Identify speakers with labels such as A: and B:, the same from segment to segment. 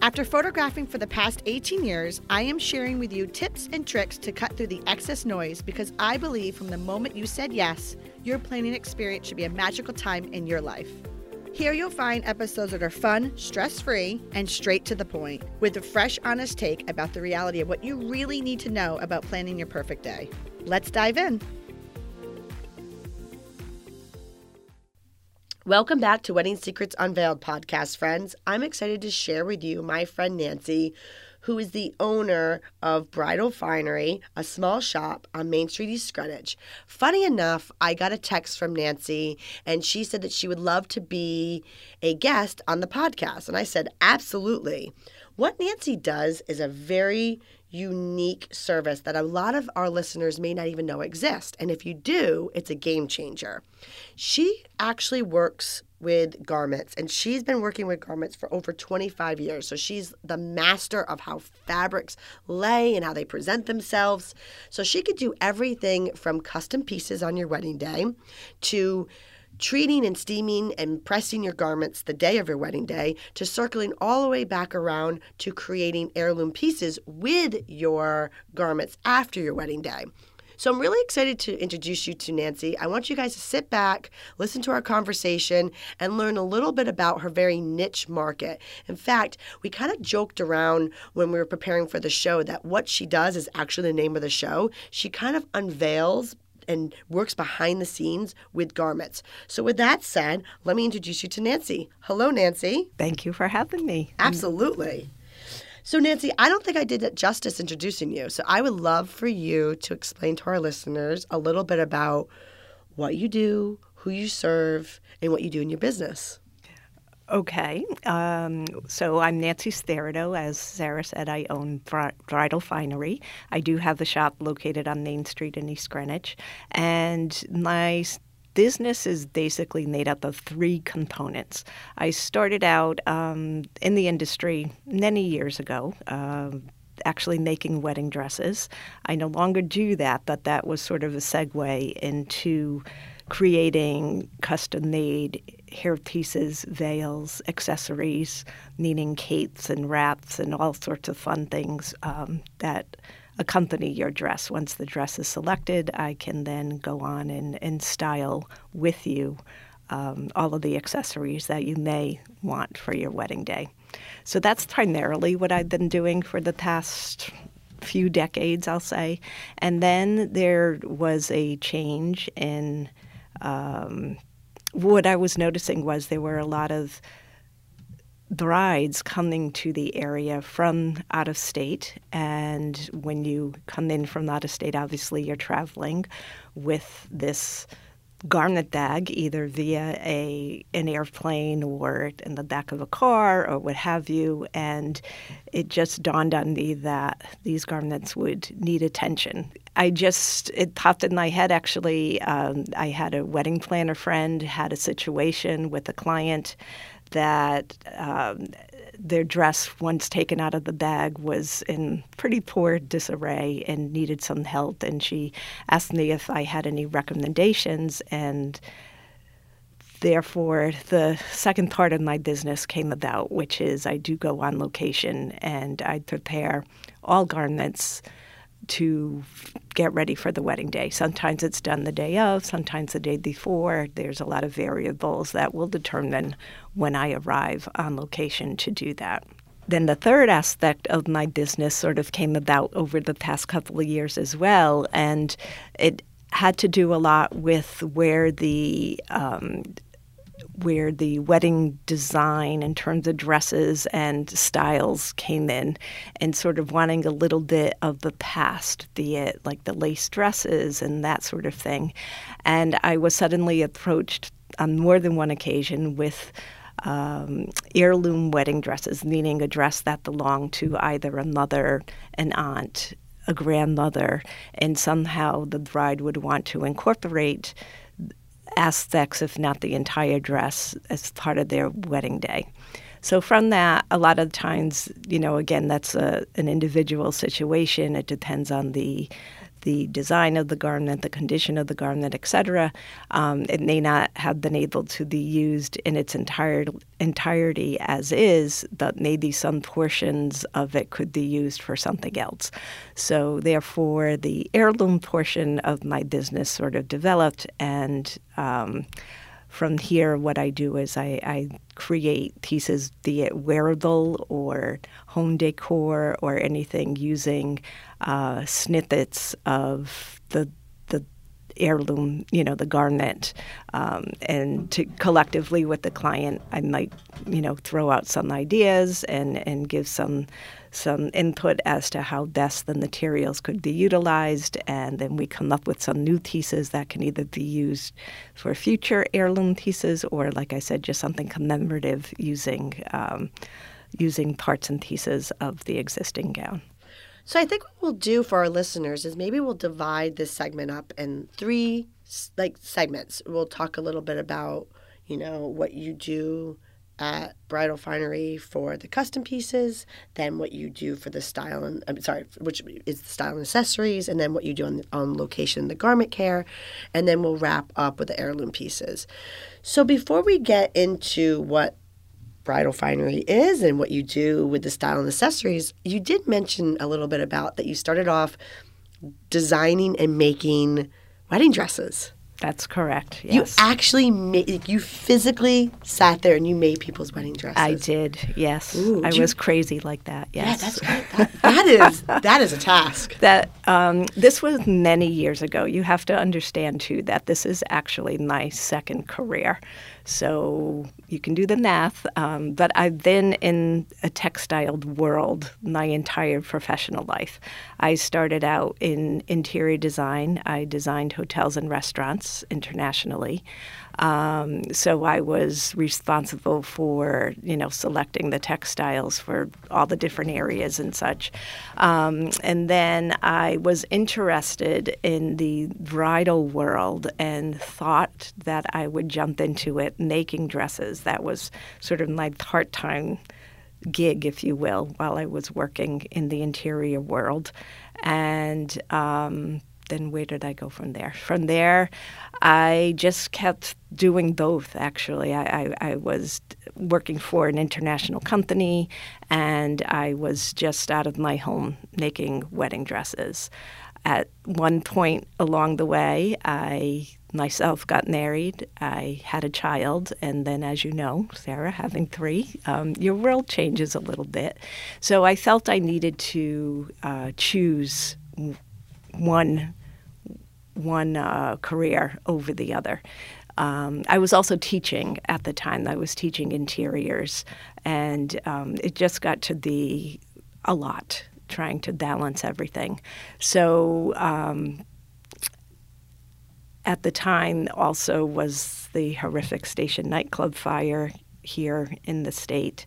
A: After photographing for the past 18 years, I am sharing with you tips and tricks to cut through the excess noise because I believe from the moment you said yes, your planning experience should be a magical time in your life. Here you'll find episodes that are fun, stress free, and straight to the point, with a fresh, honest take about the reality of what you really need to know about planning your perfect day. Let's dive in.
B: Welcome back to Wedding Secrets Unveiled podcast, friends. I'm excited to share with you my friend Nancy, who is the owner of Bridal Finery, a small shop on Main Street, East Greenwich. Funny enough, I got a text from Nancy and she said that she would love to be a guest on the podcast. And I said, absolutely. What Nancy does is a very unique service that a lot of our listeners may not even know exist. And if you do, it's a game changer. She actually works with garments and she's been working with garments for over 25 years. So she's the master of how fabrics lay and how they present themselves. So she could do everything from custom pieces on your wedding day to treating and steaming and pressing your garments the day of your wedding day to circling all the way back around to creating heirloom pieces with your garments after your wedding day. So I'm really excited to introduce you to Nancy. I want you guys to sit back, listen to our conversation, and learn a little bit about her very niche market. In fact, we kind of joked around when we were preparing for the show that what she does is actually the name of the show. She kind of unveils and works behind the scenes with garments. So, with that said, let me introduce you to Nancy. Hello, Nancy.
C: Thank you for having me.
B: Absolutely. So, Nancy, I don't think I did it justice introducing you. So, I would love for you to explain to our listeners a little bit about what you do, who you serve, and what you do in your business.
C: Okay. Um, so I'm Nancy Sterido. As Sarah said, I own Bridal Finery. I do have the shop located on Main Street in East Greenwich. And my business is basically made up of three components. I started out um, in the industry many years ago. Uh, actually making wedding dresses. I no longer do that, but that was sort of a segue into creating custom made hair pieces, veils, accessories, meaning capes and wraps and all sorts of fun things um, that accompany your dress. Once the dress is selected, I can then go on and, and style with you um, all of the accessories that you may want for your wedding day. So that's primarily what I've been doing for the past few decades, I'll say. And then there was a change in um, what I was noticing was there were a lot of brides coming to the area from out of state. And when you come in from out of state, obviously you're traveling with this garment bag, either via a an airplane or in the back of a car or what have you. And it just dawned on me that these garments would need attention. I just, it popped in my head actually. Um, I had a wedding planner friend, had a situation with a client that um, their dress, once taken out of the bag, was in pretty poor disarray and needed some help. And she asked me if I had any recommendations. And therefore, the second part of my business came about, which is I do go on location and I prepare all garments to get ready for the wedding day. Sometimes it's done the day of, sometimes the day before. There's a lot of variables that will determine when I arrive on location to do that. Then the third aspect of my business sort of came about over the past couple of years as well, and it had to do a lot with where the um, where the wedding design in terms of dresses and styles came in and sort of wanting a little bit of the past, the like the lace dresses and that sort of thing. And I was suddenly approached on more than one occasion with um, heirloom wedding dresses, meaning a dress that belonged to either a mother, an aunt, a grandmother, and somehow the bride would want to incorporate aspects, if not the entire dress, as part of their wedding day. So from that, a lot of times, you know, again, that's a, an individual situation. It depends on the the design of the garment, the condition of the garment, etc. Um, it may not have been able to be used in its entire entirety as is, but maybe some portions of it could be used for something else. So therefore, the heirloom portion of my business sort of developed and. Um, from here, what I do is I, I, create pieces, be it wearable or home decor or anything, using uh, snippets of the the heirloom, you know, the garment, um, and to collectively with the client, I might, you know, throw out some ideas and and give some some input as to how best the materials could be utilized, and then we come up with some new pieces that can either be used for future heirloom pieces or, like I said, just something commemorative using um, using parts and pieces of the existing gown.
B: So I think what we'll do for our listeners is maybe we'll divide this segment up in three like segments. We'll talk a little bit about, you know, what you do at Bridal Finery for the custom pieces, then what you do for the style and I'm sorry, which is the style and accessories, and then what you do on, on location, the garment care, and then we'll wrap up with the heirloom pieces. So before we get into what bridal finery is and what you do with the style and accessories, you did mention a little bit about that you started off designing and making wedding dresses.
C: That's correct. Yes.
B: You actually made, you physically sat there and you made people's wedding dresses.
C: I did. Yes. Ooh, I was you, crazy like that. Yes.
B: Yeah, that's great. That, that is that is a task.
C: That um, this was many years ago. You have to understand too that this is actually my second career. So you can do the math. Um, but I've been in a textile world my entire professional life. I started out in interior design. I designed hotels and restaurants internationally. Um, so I was responsible for, you know, selecting the textiles for all the different areas and such. Um, and then I was interested in the bridal world and thought that I would jump into it making dresses. That was sort of my part time gig, if you will, while I was working in the interior world. And um, then where did I go from there? From there, I just kept doing both, actually. I, I, I, was working for an international company, and I was just out of my home making wedding dresses. At one point along the way, I myself got married. I had a child, and then, as you know, Sarah, having three, um, your world changes a little bit. So I felt I needed to uh, choose one one uh, career over the other. Um, I was also teaching at the time. I was teaching interiors, and um, it just got to be a lot trying to balance everything. So um, at the time, also was the horrific station nightclub fire here in the state,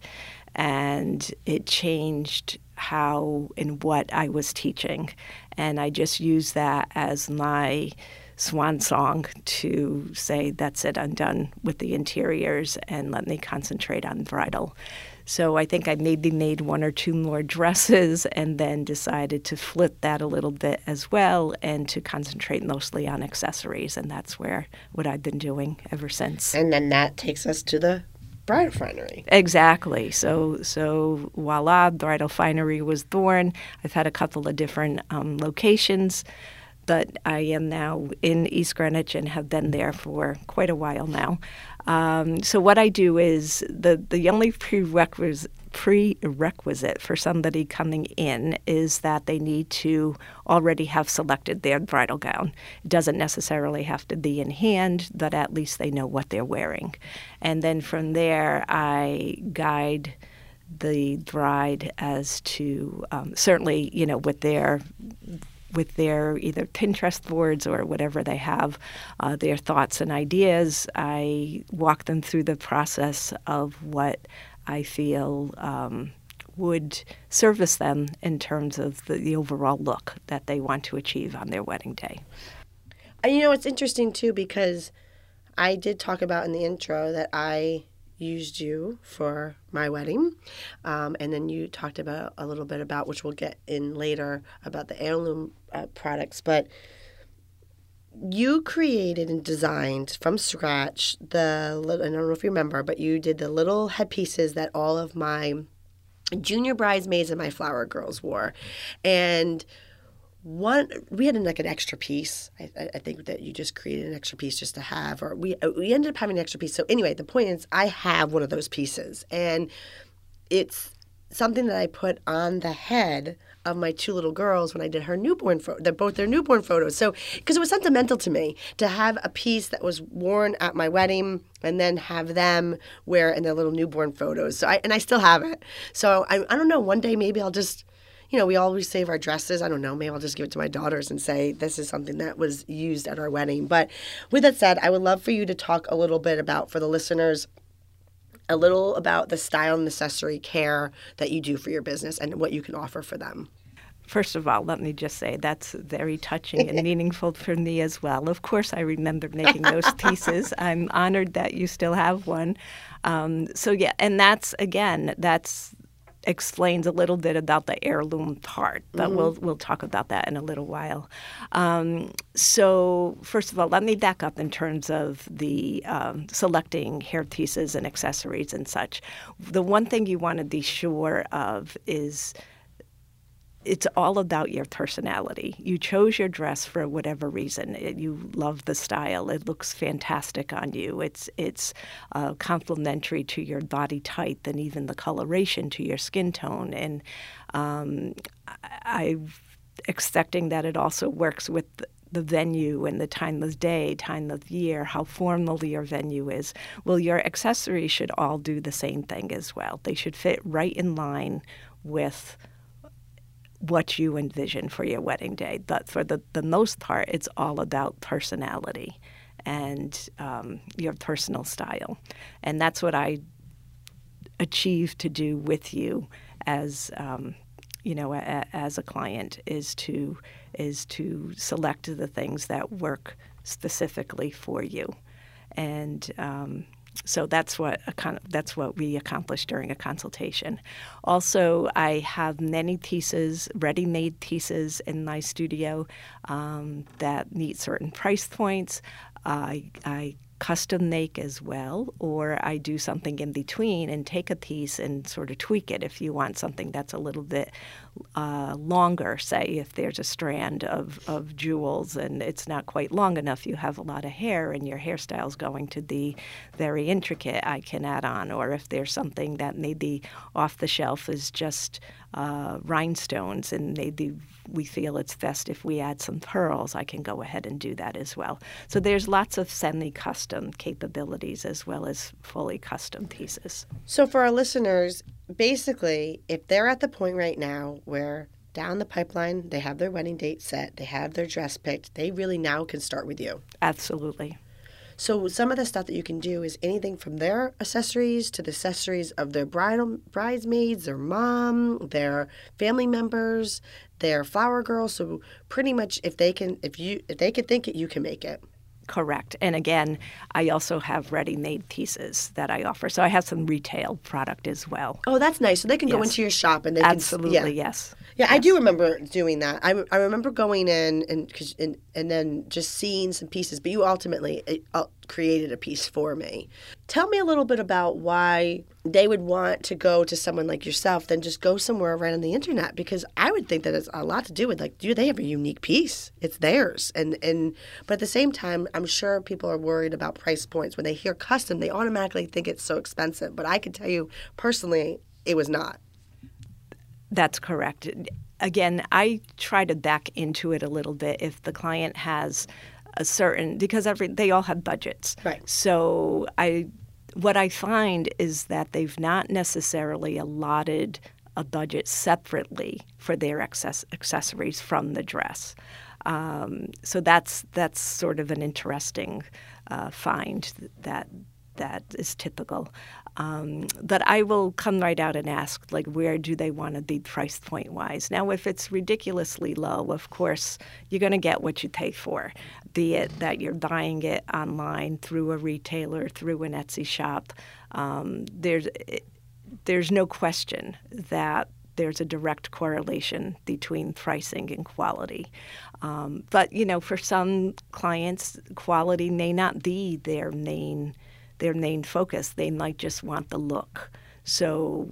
C: and it changed how and what I was teaching. And I just used that as my swan song to say, that's it, I'm done with the interiors and let me concentrate on bridal. So I think I maybe made one or two more dresses and then decided to flip that a little bit as well and to concentrate mostly on accessories. And that's where what I've been doing ever since.
B: And then that takes us to the bridal finery.
C: Exactly. So so voila, the bridal finery was born. I've had a couple of different um, locations, but I am now in East Greenwich and have been there for quite a while now. Um, so what I do is the the only prerequisite prerequisite for somebody coming in is that they need to already have selected their bridal gown. It doesn't necessarily have to be in hand, but at least they know what they're wearing. And then from there, I guide the bride as to um, certainly, you know, with their with their either Pinterest boards or whatever they have, uh, their thoughts and ideas. I walk them through the process of what I feel um, would service them in terms of the, the overall look that they want to achieve on their wedding day.
B: And you know, it's interesting too because I did talk about in the intro that I used you for my wedding. Um, and then you talked about a little bit about, which we'll get in later, about the heirloom uh, products. But you created and designed from scratch the, I don't know if you remember, but you did the little headpieces that all of my junior bridesmaids and my flower girls wore. And one we had like an extra piece. I, I think that you just created an extra piece just to have or we uh, we ended up having an extra piece. So anyway the point is i have one of those pieces. And it's something that i put on the head of my two little girls when i did her newborn photo they're both their newborn photos so because it was sentimental to me to have a piece that was worn at my wedding and then have them wear in their little newborn photos so i and i still have it so i, I don't know one day maybe i'll just you know, we always save our dresses. I don't know. Maybe I'll just give it to my daughters and say this is something that was used at our wedding. But with that said, I would love for you to talk a little bit about, for the listeners, a little about the style and accessory care that you do for your business and what you can offer for them.
C: First of all, let me just say that's very touching and meaningful for me as well. Of course, I remember making those pieces. I'm honored that you still have one. Um, so yeah, and that's again, that's explains a little bit about the heirloom part, but mm-hmm. we'll we'll talk about that in a little while. Um, so first of all, let me back up in terms of the um, selecting hair pieces and accessories and such. The one thing you want to be sure of is it's all about your personality. You chose your dress for whatever reason. It, you love the style. It looks fantastic on you. It's it's uh, complementary to your body type and even the coloration to your skin tone. And um, I, am expecting that it also works with the venue and the time of day, time of year, how formal your venue is. Well, your accessories should all do the same thing as well. They should fit right in line with what you envision for your wedding day. But for the, the most part, it's all about personality and um, your personal style. And that's what I achieve to do with you as um, you know a, as a client is to is to select the things that work specifically for you and um, so that's what that's what we accomplished during a consultation. Also, I have many pieces, ready-made pieces in my studio um, that meet certain price points. I, I custom make as well, or I do something in between and take a piece and sort of tweak it if you want something that's a little bit uh, longer. Say, if there's a strand of, of jewels and it's not quite long enough, you have a lot of hair and your hairstyle's going to be very intricate, I can add on. Or if there's something that maybe off the shelf is just uh, rhinestones and maybe we feel it's best if we add some pearls, I can go ahead and do that as well. So there's lots of semi custom capabilities as well as fully custom pieces.
B: So for our listeners, basically, if they're at the point right now where down the pipeline, they have their wedding date set, they have their dress picked, they really now can start with you.
C: Absolutely.
B: So some of the stuff that you can do is anything from their accessories to the accessories of their bridal bridesmaids, their mom, their family members, their flower girls. So pretty much if they can if you if they can think it, you can make it.
C: Correct. And again, I also have ready made pieces that I offer. So I have some retail product as well.
B: Oh, that's nice. So they can yes. go into your shop and they
C: Absolutely,
B: can.
C: Absolutely, yeah. yes.
B: Yeah. I do remember doing that. I, I remember going in and, and and then just seeing some pieces. But you ultimately uh, created a piece for me. Tell me a little bit about why they would want to go to someone like yourself than just go somewhere right on the internet. Because I would think that it's a lot to do with like, do they have a unique piece? It's theirs, and and but at the same time, I'm sure people are worried about price points when they hear custom. They automatically think it's so expensive. But I can tell you personally, it was not.
C: That's correct. Again, I try to back into it a little bit if the client has a certain because every they all have budgets.
B: Right.
C: So I what I find is that they've not necessarily allotted a budget separately for their access, accessories from the dress. Um, so that's that's sort of an interesting uh, find that that is typical. Um, but I will come right out and ask, like, where do they want to be price point wise? Now, if it's ridiculously low, of course, you're going to get what you pay for, be it that you're buying it online through a retailer, through an Etsy shop. Um, there's there's no question that there's a direct correlation between pricing and quality. Um, but you know, for some clients, quality may not be their main their main focus. They might just want the look. So,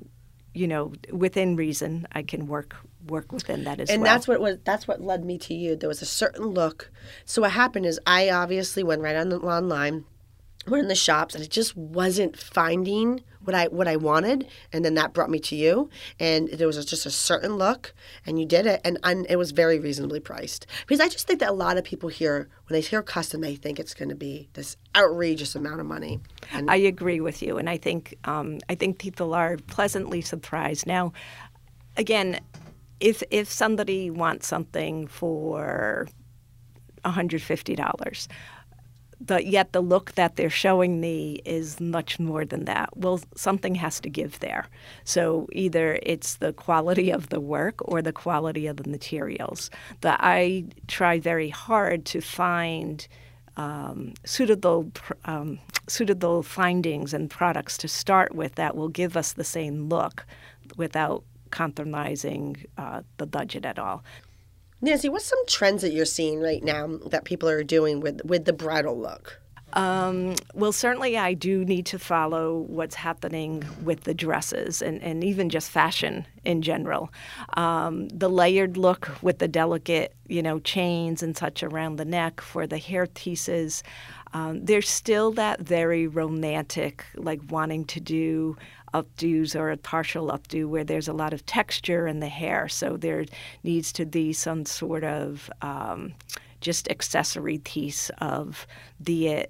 C: you know, within reason, I can work work within that as
B: and
C: well.
B: And that's what was that's what led me to you. There was a certain look. So what happened is I obviously went right on the online, went in the shops, and it just wasn't finding what I what I wanted, and then that brought me to you. And there was just a certain look, and you did it, and, and it was very reasonably priced. Because I just think that a lot of people here, when they hear custom, they think it's going to be this outrageous amount of money. And
C: I agree with you, and I think um, I think people are pleasantly surprised. Now, again, if if somebody wants something for one hundred fifty dollars, but yet the look that they're showing me is much more than that. Well, something has to give there. So either it's the quality of the work or the quality of the materials. But I try very hard to find um, suitable um, suitable findings and products to start with that will give us the same look without compromising uh, the budget at all.
B: Nancy, what's some trends that you're seeing right now that people are doing with with the bridal look?
C: Um, well, certainly I do need to follow what's happening with the dresses and, and even just fashion in general. Um, the layered look with the delicate, you know, chains and such around the neck for the hair pieces. Um, there's still that very romantic, like wanting to do updos or a partial updo where there's a lot of texture in the hair. So there needs to be some sort of um, just accessory piece of the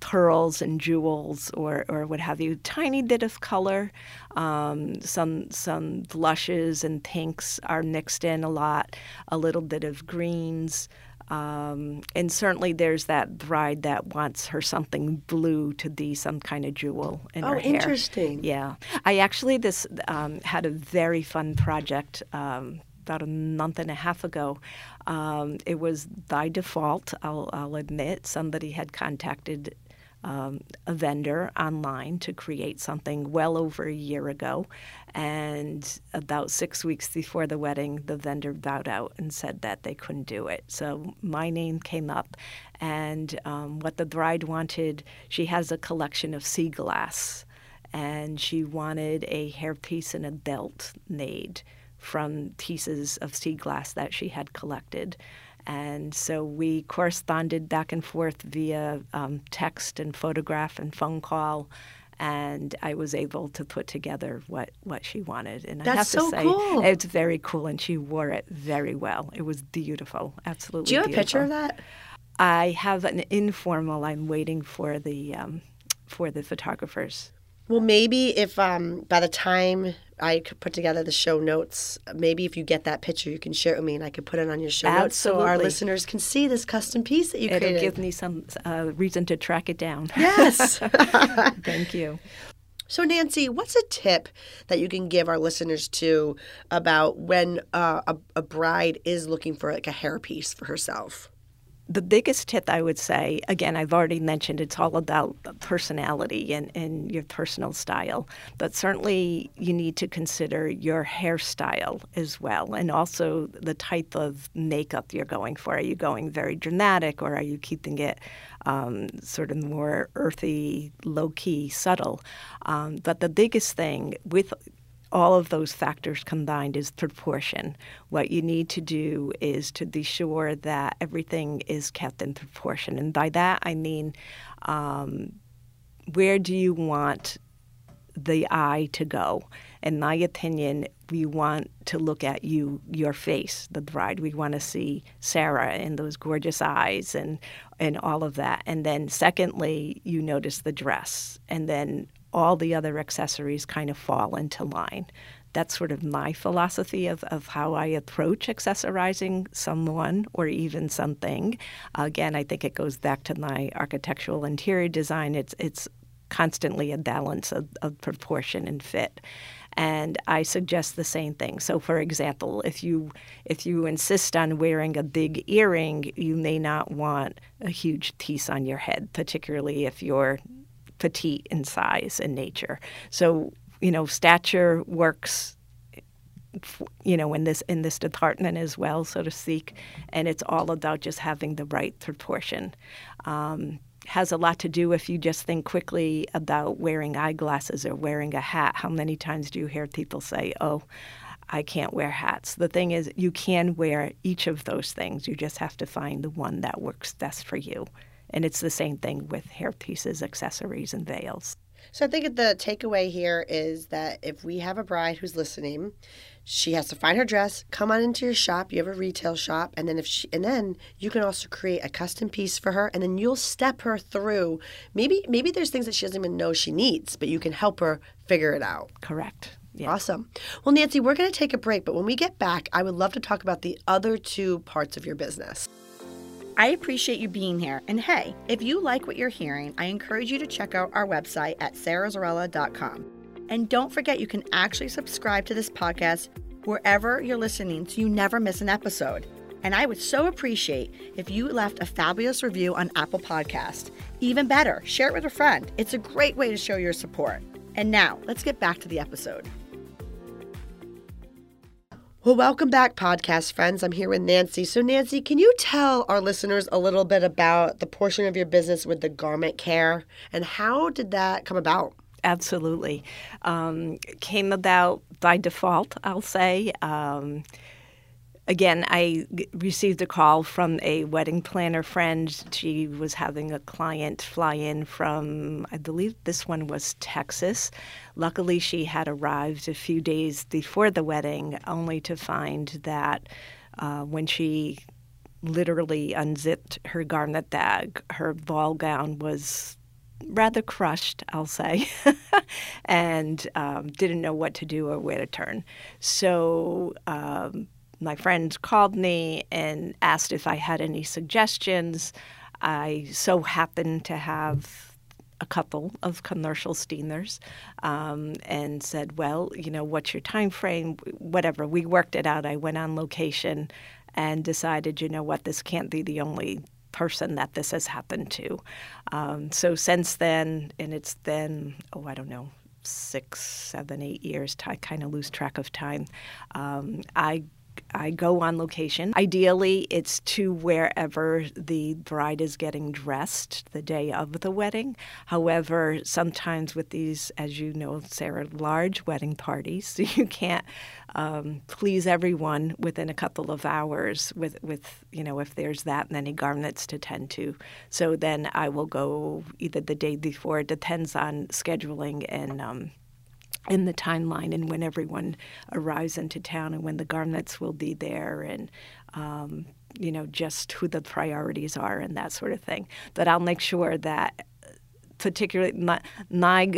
C: pearls and jewels or, or what have you. Tiny bit of color, um, some some blushes and pinks are mixed in a lot. A little bit of greens. Um, and certainly there's that bride that wants her something blue to be some kind of jewel in
B: Oh,
C: her hair.
B: Oh, interesting.
C: Yeah. I actually this um, had a very fun project um, about a month and a half ago. Um, it was by default, I'll, I'll admit, somebody had contacted um, a vendor online to create something well over a year ago. And about six weeks before the wedding, the vendor bowed out and said that they couldn't do it. So my name came up, and um, what the bride wanted, she has a collection of sea glass, and she wanted a hairpiece and a belt made from pieces of sea glass that she had collected. And so we corresponded back and forth via um, text and photograph and phone call. And I was able to put together what, what she wanted. And I have
B: That's
C: to say,
B: cool.
C: it's very cool. And she wore it very well. It was beautiful. Absolutely
B: Do you have a picture of that?
C: I have an informal. I'm waiting for the um, for the photographers.
B: Well, maybe if um, by the time I could put together the show notes, maybe if you get that picture, you can share it with me, and I could put it on your show notes so our listeners can see this custom piece that you
C: It'll
B: created.
C: give me some uh, reason to track it down.
B: yes.
C: Thank you.
B: so, Nancy, what's a tip that you can give our listeners to about when uh, a, a bride is looking for like a hairpiece for herself?
C: The biggest tip I would say, again, I've already mentioned it's all about personality and, and your personal style, but certainly you need to consider your hairstyle as well and also the type of makeup you're going for. Are you going very dramatic or are you keeping it um, sort of more earthy, low key, subtle? Um, but the biggest thing with all of those factors combined is proportion. What you need to do is to be sure that everything is kept in proportion. And by that, I mean, um, where do you want the eye to go? In my opinion, we want to look at you, your face, the bride. We want to see Sarah and those gorgeous eyes and and all of that. And then secondly, you notice the dress. And then all the other accessories kind of fall into line. That's sort of my philosophy of, of how I approach accessorizing someone or even something. Again, I think it goes back to my architectural interior design. It's it's constantly a balance of, of proportion and fit and I suggest the same thing. So, for example, if you if you insist on wearing a big earring, you may not want a huge piece on your head, particularly if you're petite in size and nature. So, you know, stature works you know in this in this department as well so to speak and it's all about just having the right proportion um, has a lot to do if you just think quickly about wearing eyeglasses or wearing a hat. How many times do you hear people say, oh, I can't wear hats? The thing is, you can wear each of those things. You just have to find the one that works best for you. And it's the same thing with hair pieces, accessories, and veils.
B: So I think the takeaway here is that if we have a bride who's listening, she has to find her dress, come on into your shop. You have a retail shop, and then if she, and then you can also create a custom piece for her, and then you'll step her through. Maybe maybe there's things that she doesn't even know she needs, but you can help her figure it out.
C: Correct. Yeah.
B: Awesome. Well, Nancy, we're going to take a break, but when we get back, I would love to talk about the other two parts of your business.
A: I appreciate you being here. And hey, if you like what you're hearing, I encourage you to check out our website at sarahzarella.com. And don't forget, you can actually subscribe to this podcast wherever you're listening so you never miss an episode. And I would so appreciate if you left a fabulous review on Apple Podcast. Even better, share it with a friend. It's a great way to show your support. And now, let's get back to the episode.
B: Well, welcome back, podcast friends. I'm here with Nancy. So, Nancy, can you tell our listeners a little bit about the portion of your business with the garment care and how did that come about?
C: Absolutely. Um, came about by default, I'll say. Um, again, I received a call from a wedding planner friend. She was having a client fly in from, I believe this one was Texas. Luckily, she had arrived a few days before the wedding, only to find that uh, when she literally unzipped her garment bag, her ball gown was rather crushed, I'll say, and um, didn't know what to do or where to turn. So, um, my friend called me and asked if I had any suggestions. I so happened to have a couple of commercial steamers um, and said, "Well, you know, what's your time frame? Whatever." We worked it out. I went on location and decided, you know what, this can't be the only person that this has happened to. Um, so since then, and it's then, oh, I don't know, six, seven, eight years. I kind of lose track of time. Um, I I go on location. Ideally, it's to wherever the bride is getting dressed the day of the wedding. However, sometimes with these, as you know, Sarah, large wedding parties, you can't um, please everyone within a couple of hours with, with, you know, if there's that many garments to tend to. So then I will go either the day before, it depends on scheduling and um, in the timeline and when everyone arrives into town and when the garments will be there and um, you know just who the priorities are and that sort of thing. But i'll make sure that particularly my, my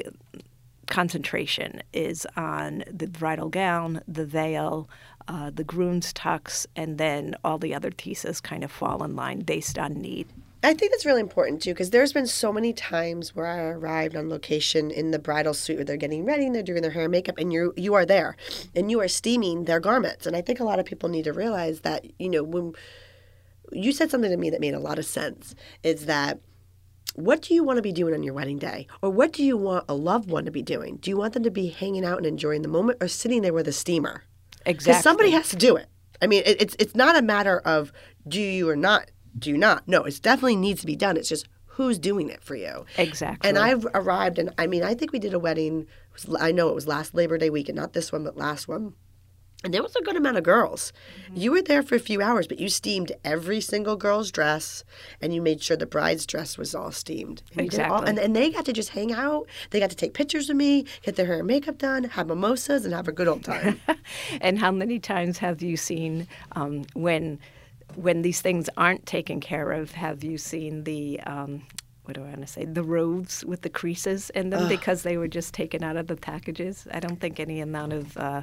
C: concentration is on the bridal gown the veil uh, the groom's tux and then all the other pieces kind of fall in line based on need
B: I think that's really important too, because there's been so many times where I arrived on location in the bridal suite where they're getting ready and they're doing their hair and makeup, and you you are there, and you are steaming their garments. And I think a lot of people need to realize that you know when you said something to me that made a lot of sense is that what do you want to be doing on your wedding day? Or what do you want a loved one to be doing? Do you want them to be hanging out and enjoying the moment or sitting there with a steamer?
C: Exactly.
B: Because somebody has to do it. I mean, it, it's it's not a matter of do you or not do not. No, it definitely needs to be done. It's just who's doing it for you.
C: Exactly.
B: And I've arrived, and I mean, I think we did a wedding. I know it was last Labor Day weekend, not this one, but last one. And there was a good amount of girls. Mm-hmm. You were there for a few hours, but you steamed every single girl's dress, and you made sure the bride's dress was all steamed.
C: And exactly.
B: All, and, and they got to just hang out. They got to take pictures of me, get their hair and makeup done, have mimosas, and have a good old time.
C: and how many times have you seen um, when – when these things aren't taken care of, have you seen the um, what do I want to say? The robes with the creases in them Ugh. because they were just taken out of the packages. I don't think any amount of uh,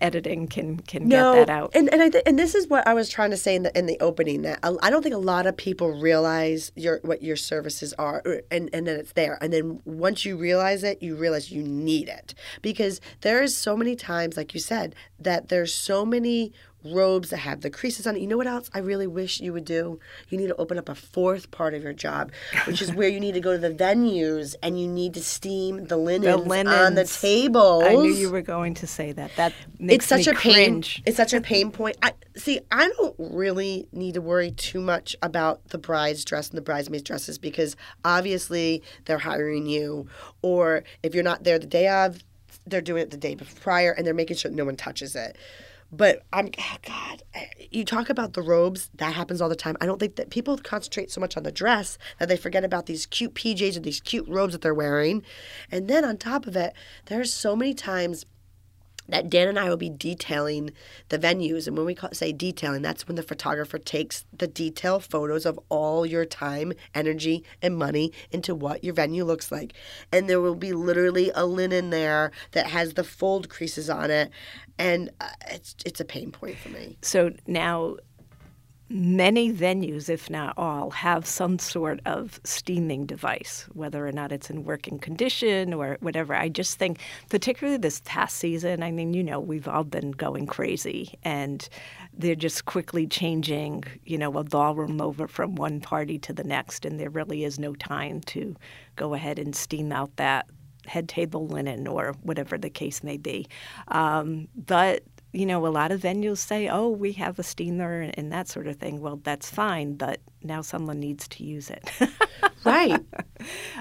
C: editing can can
B: no,
C: get that out.
B: And and I th- and this is what I was trying to say in the in the opening that I don't think a lot of people realize your what your services are and and then it's there and then once you realize it you realize you need it because there is so many times like you said that there's so many robes that have the creases on it. You know what else I really wish you would do? You need to open up a fourth part of your job, which is where you need to go to the venues and you need to steam the linens, on the
C: linens.
B: tables.
C: I knew you were going to say that. That makes
B: it's such
C: me
B: a pain.
C: cringe.
B: It's such a pain point. I see. I don't really need to worry too much about the bride's dress and the bridesmaids' dresses because obviously they're hiring you, or if you're not there the day of, they're doing it the day prior, and they're making sure no one touches it. But I'm oh God. Eh, you talk about the robes. That happens all the time. I don't think that people concentrate so much on the dress that they forget about these cute PJs or these cute robes that they're wearing. And then on top of it, there's so many times that Dan and I will be detailing the venues. And when we call, say detailing, that's when the photographer takes the detail photos of all your time, energy, and money into what your venue looks like. And there will be literally a linen there that has the fold creases on it. And uh, it's, it's a pain point for me.
C: So now, many venues, if not all, have some sort of steaming device, whether or not it's in working condition or whatever. I just think, particularly this past season, I mean, you know, we've all been going crazy and they're just quickly changing, you know, a ballroom over from one party to the next, and there really is no time to go ahead and steam out that head table linen or whatever the case may be. Um, but you know, a lot of venues say, "Oh, we have a steamer and, that sort of thing." Well, that's fine, but now someone needs to use it.
B: Right.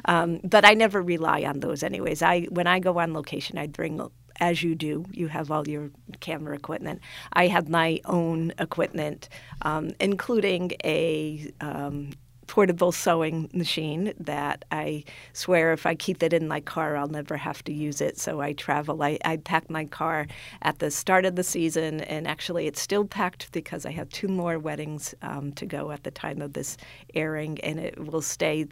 C: um, but I never rely on those, anyways. I when I go on location, I bring. As you do, you have all your camera equipment. I have my own equipment, um, including a um, portable sewing machine that I swear if I keep it in my car, I'll never have to use it. So I travel. I, I pack my car at the start of the season, and actually it's still packed because I have two more weddings um, to go at the time of this airing, and it will stay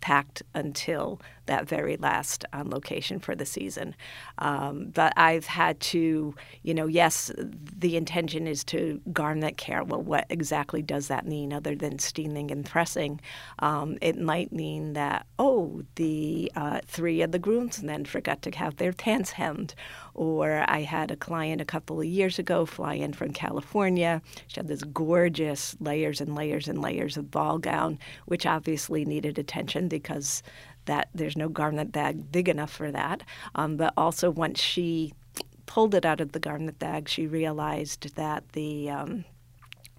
C: packed until that very last on location for the season. Um, but I've had to, you know, yes, the intention is to garment care. Well, what exactly does that mean other than steaming and pressing? Um, it might mean that, oh, the uh, three of the groomsmen forgot to have their pants hemmed. Or I had a client a couple of years ago fly in from California. She had this gorgeous layers and layers and layers of ball gown, which obviously needed attention because that there's no garment bag big enough for that. Um, but also once she pulled it out of the garment bag, she realized that the um,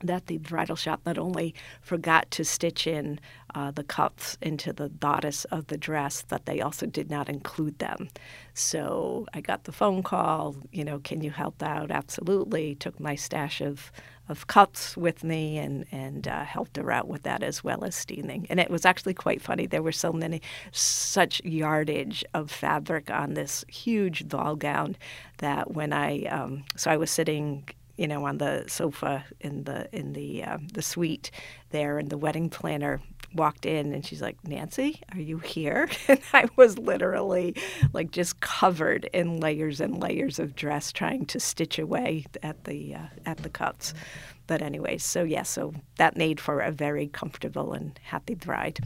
C: that the bridal shop not only forgot to stitch in uh, the cuffs into the bodice of the dress, but they also did not include them. So I got the phone call, you know, can you help out? Absolutely. Took my stash of, of cups with me and, and uh, helped her out with that as well as steaming. And it was actually quite funny. There were so many, such yardage of fabric on this huge ball gown that when I, um, so I was sitting you know, on the sofa in the in the uh, the suite there, and the wedding planner walked in, and she's like, "Nancy, are you here?" And I was literally like just covered in layers and layers of dress, trying to stitch away at the uh, at the cuts. But anyways, so yeah, so that made for a very comfortable and happy bride.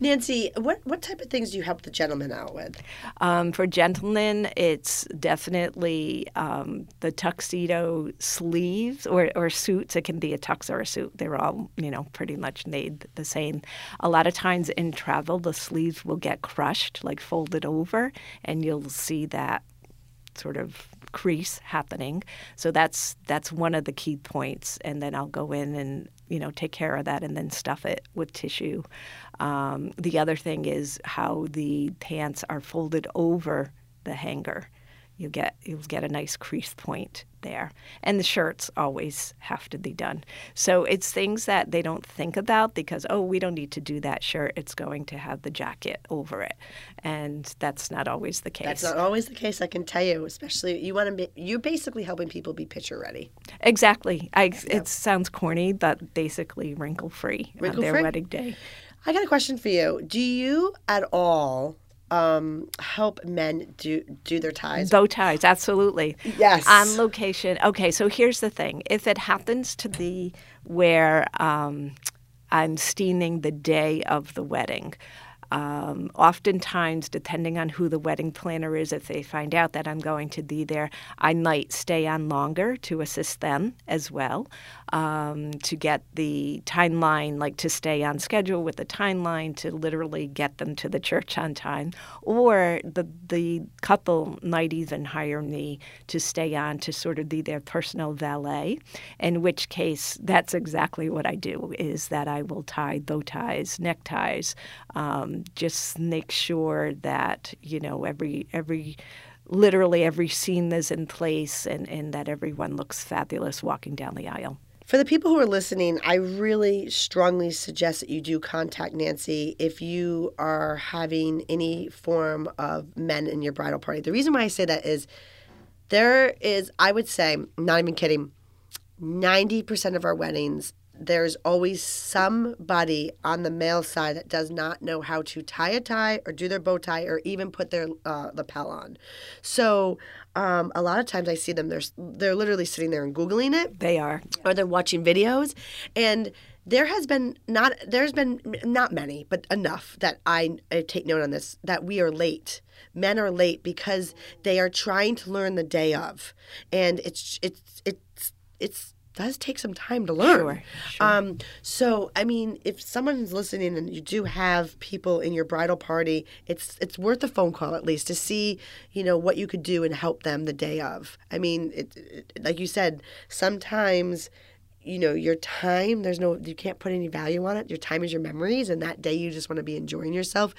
B: Nancy, what, what type of things do you help the gentleman out with?
C: Um, for gentlemen, it's definitely um, the tuxedo sleeves or, or suits. It can be a tux or a suit. They're all, you know, pretty much made the same. A lot of times in travel, the sleeves will get crushed, like folded over, and you'll see that sort of crease happening. So that's that's one of the key points. And then I'll go in and you know take care of that and then stuff it with tissue. Um, the other thing is how the pants are folded over the hanger. You get you'll get a nice crease point there, and the shirts always have to be done. So it's things that they don't think about because oh we don't need to do that shirt. It's going to have the jacket over it, and that's not always the case.
B: That's not always the case. I can tell you, especially you want to be. You're basically helping people be picture ready.
C: Exactly. I, It sounds corny, but basically wrinkle free on their wedding day.
B: I got a question for you. Do you at all um, help men do do their ties?
C: Bow ties, absolutely.
B: Yes.
C: On location. Okay, so here's the thing. If it happens to be where um, I'm steaming the day of the wedding, um, oftentimes, depending on who the wedding planner is, if they find out that I'm going to be there, I might stay on longer to assist them as well um, to get the timeline, like to stay on schedule with the timeline to literally get them to the church on time. Or the, the couple might even hire me to stay on to sort of be their personal valet, in which case that's exactly what I do is that I will tie bow ties, neckties, um, just make sure that, you know, every, every, literally every scene is in place and, and that everyone looks fabulous walking down the aisle.
B: For the people who are listening, I really strongly suggest that you do contact Nancy if you are having any form of men in your bridal party. The reason why I say that is there is, I would say, not even kidding, 90% of our weddings there's always somebody on the male side that does not know how to tie a tie or do their bow tie or even put their uh, lapel on. So um, a lot of times I see them they're they're literally sitting there and googling it.
C: They are,
B: or they're watching videos, and there has been not there's been not many, but enough that I, I take note on this that we are late men are late because they are trying to learn the day of and it's it's it's it's does take some time to learn.
C: Sure, sure.
B: Um, so, I mean, if someone's listening and you do have people in your bridal party, it's it's worth a phone call at least to see, you know, what you could do and help them the day of. I mean, it, it, like you said, sometimes you know your time there's no you can't put any value on it. Your time is your memories and that day you just want to be enjoying yourself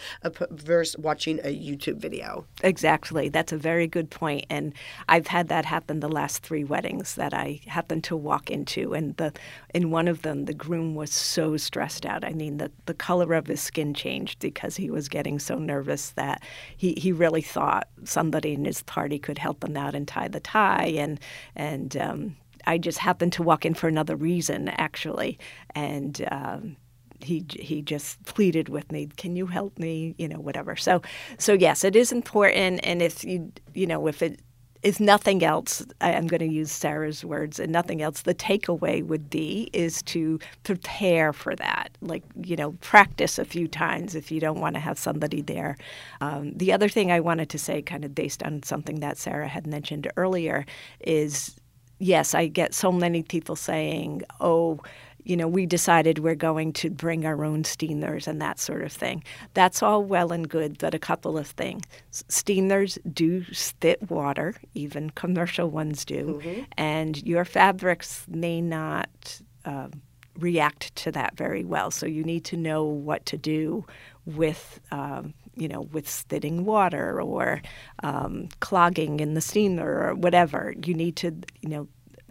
B: versus watching a youtube video.
C: Exactly. That's a very good point and i've had that happen the last three weddings that i happened to walk into and the in one of them the groom was so stressed out. I mean the, the color of his skin changed because he was getting so nervous that he, he really thought somebody in his party could help him out and tie the tie and and um, I just happened to walk in for another reason, actually, and. Um, he he just pleaded with me can you help me you know whatever so so yes it is important and if you you know if it if nothing else, I'm going to use Sarah's words, and nothing else, the takeaway would be is to prepare for that. Like, you know, practice a few times if you don't want to have somebody there. Um, the other thing I wanted to say, kind of based on something that Sarah had mentioned earlier, is yes, I get so many people saying, oh, you know, we decided we're going to bring our own steamers and that sort of thing. That's all well and good, but a couple of things. Steamers do spit water, even commercial ones do, mm-hmm. and your fabrics may not uh, react to that very well. So you need to know what to do with um, you know, with spitting water or um, clogging in the steamer or whatever. You need to, you know,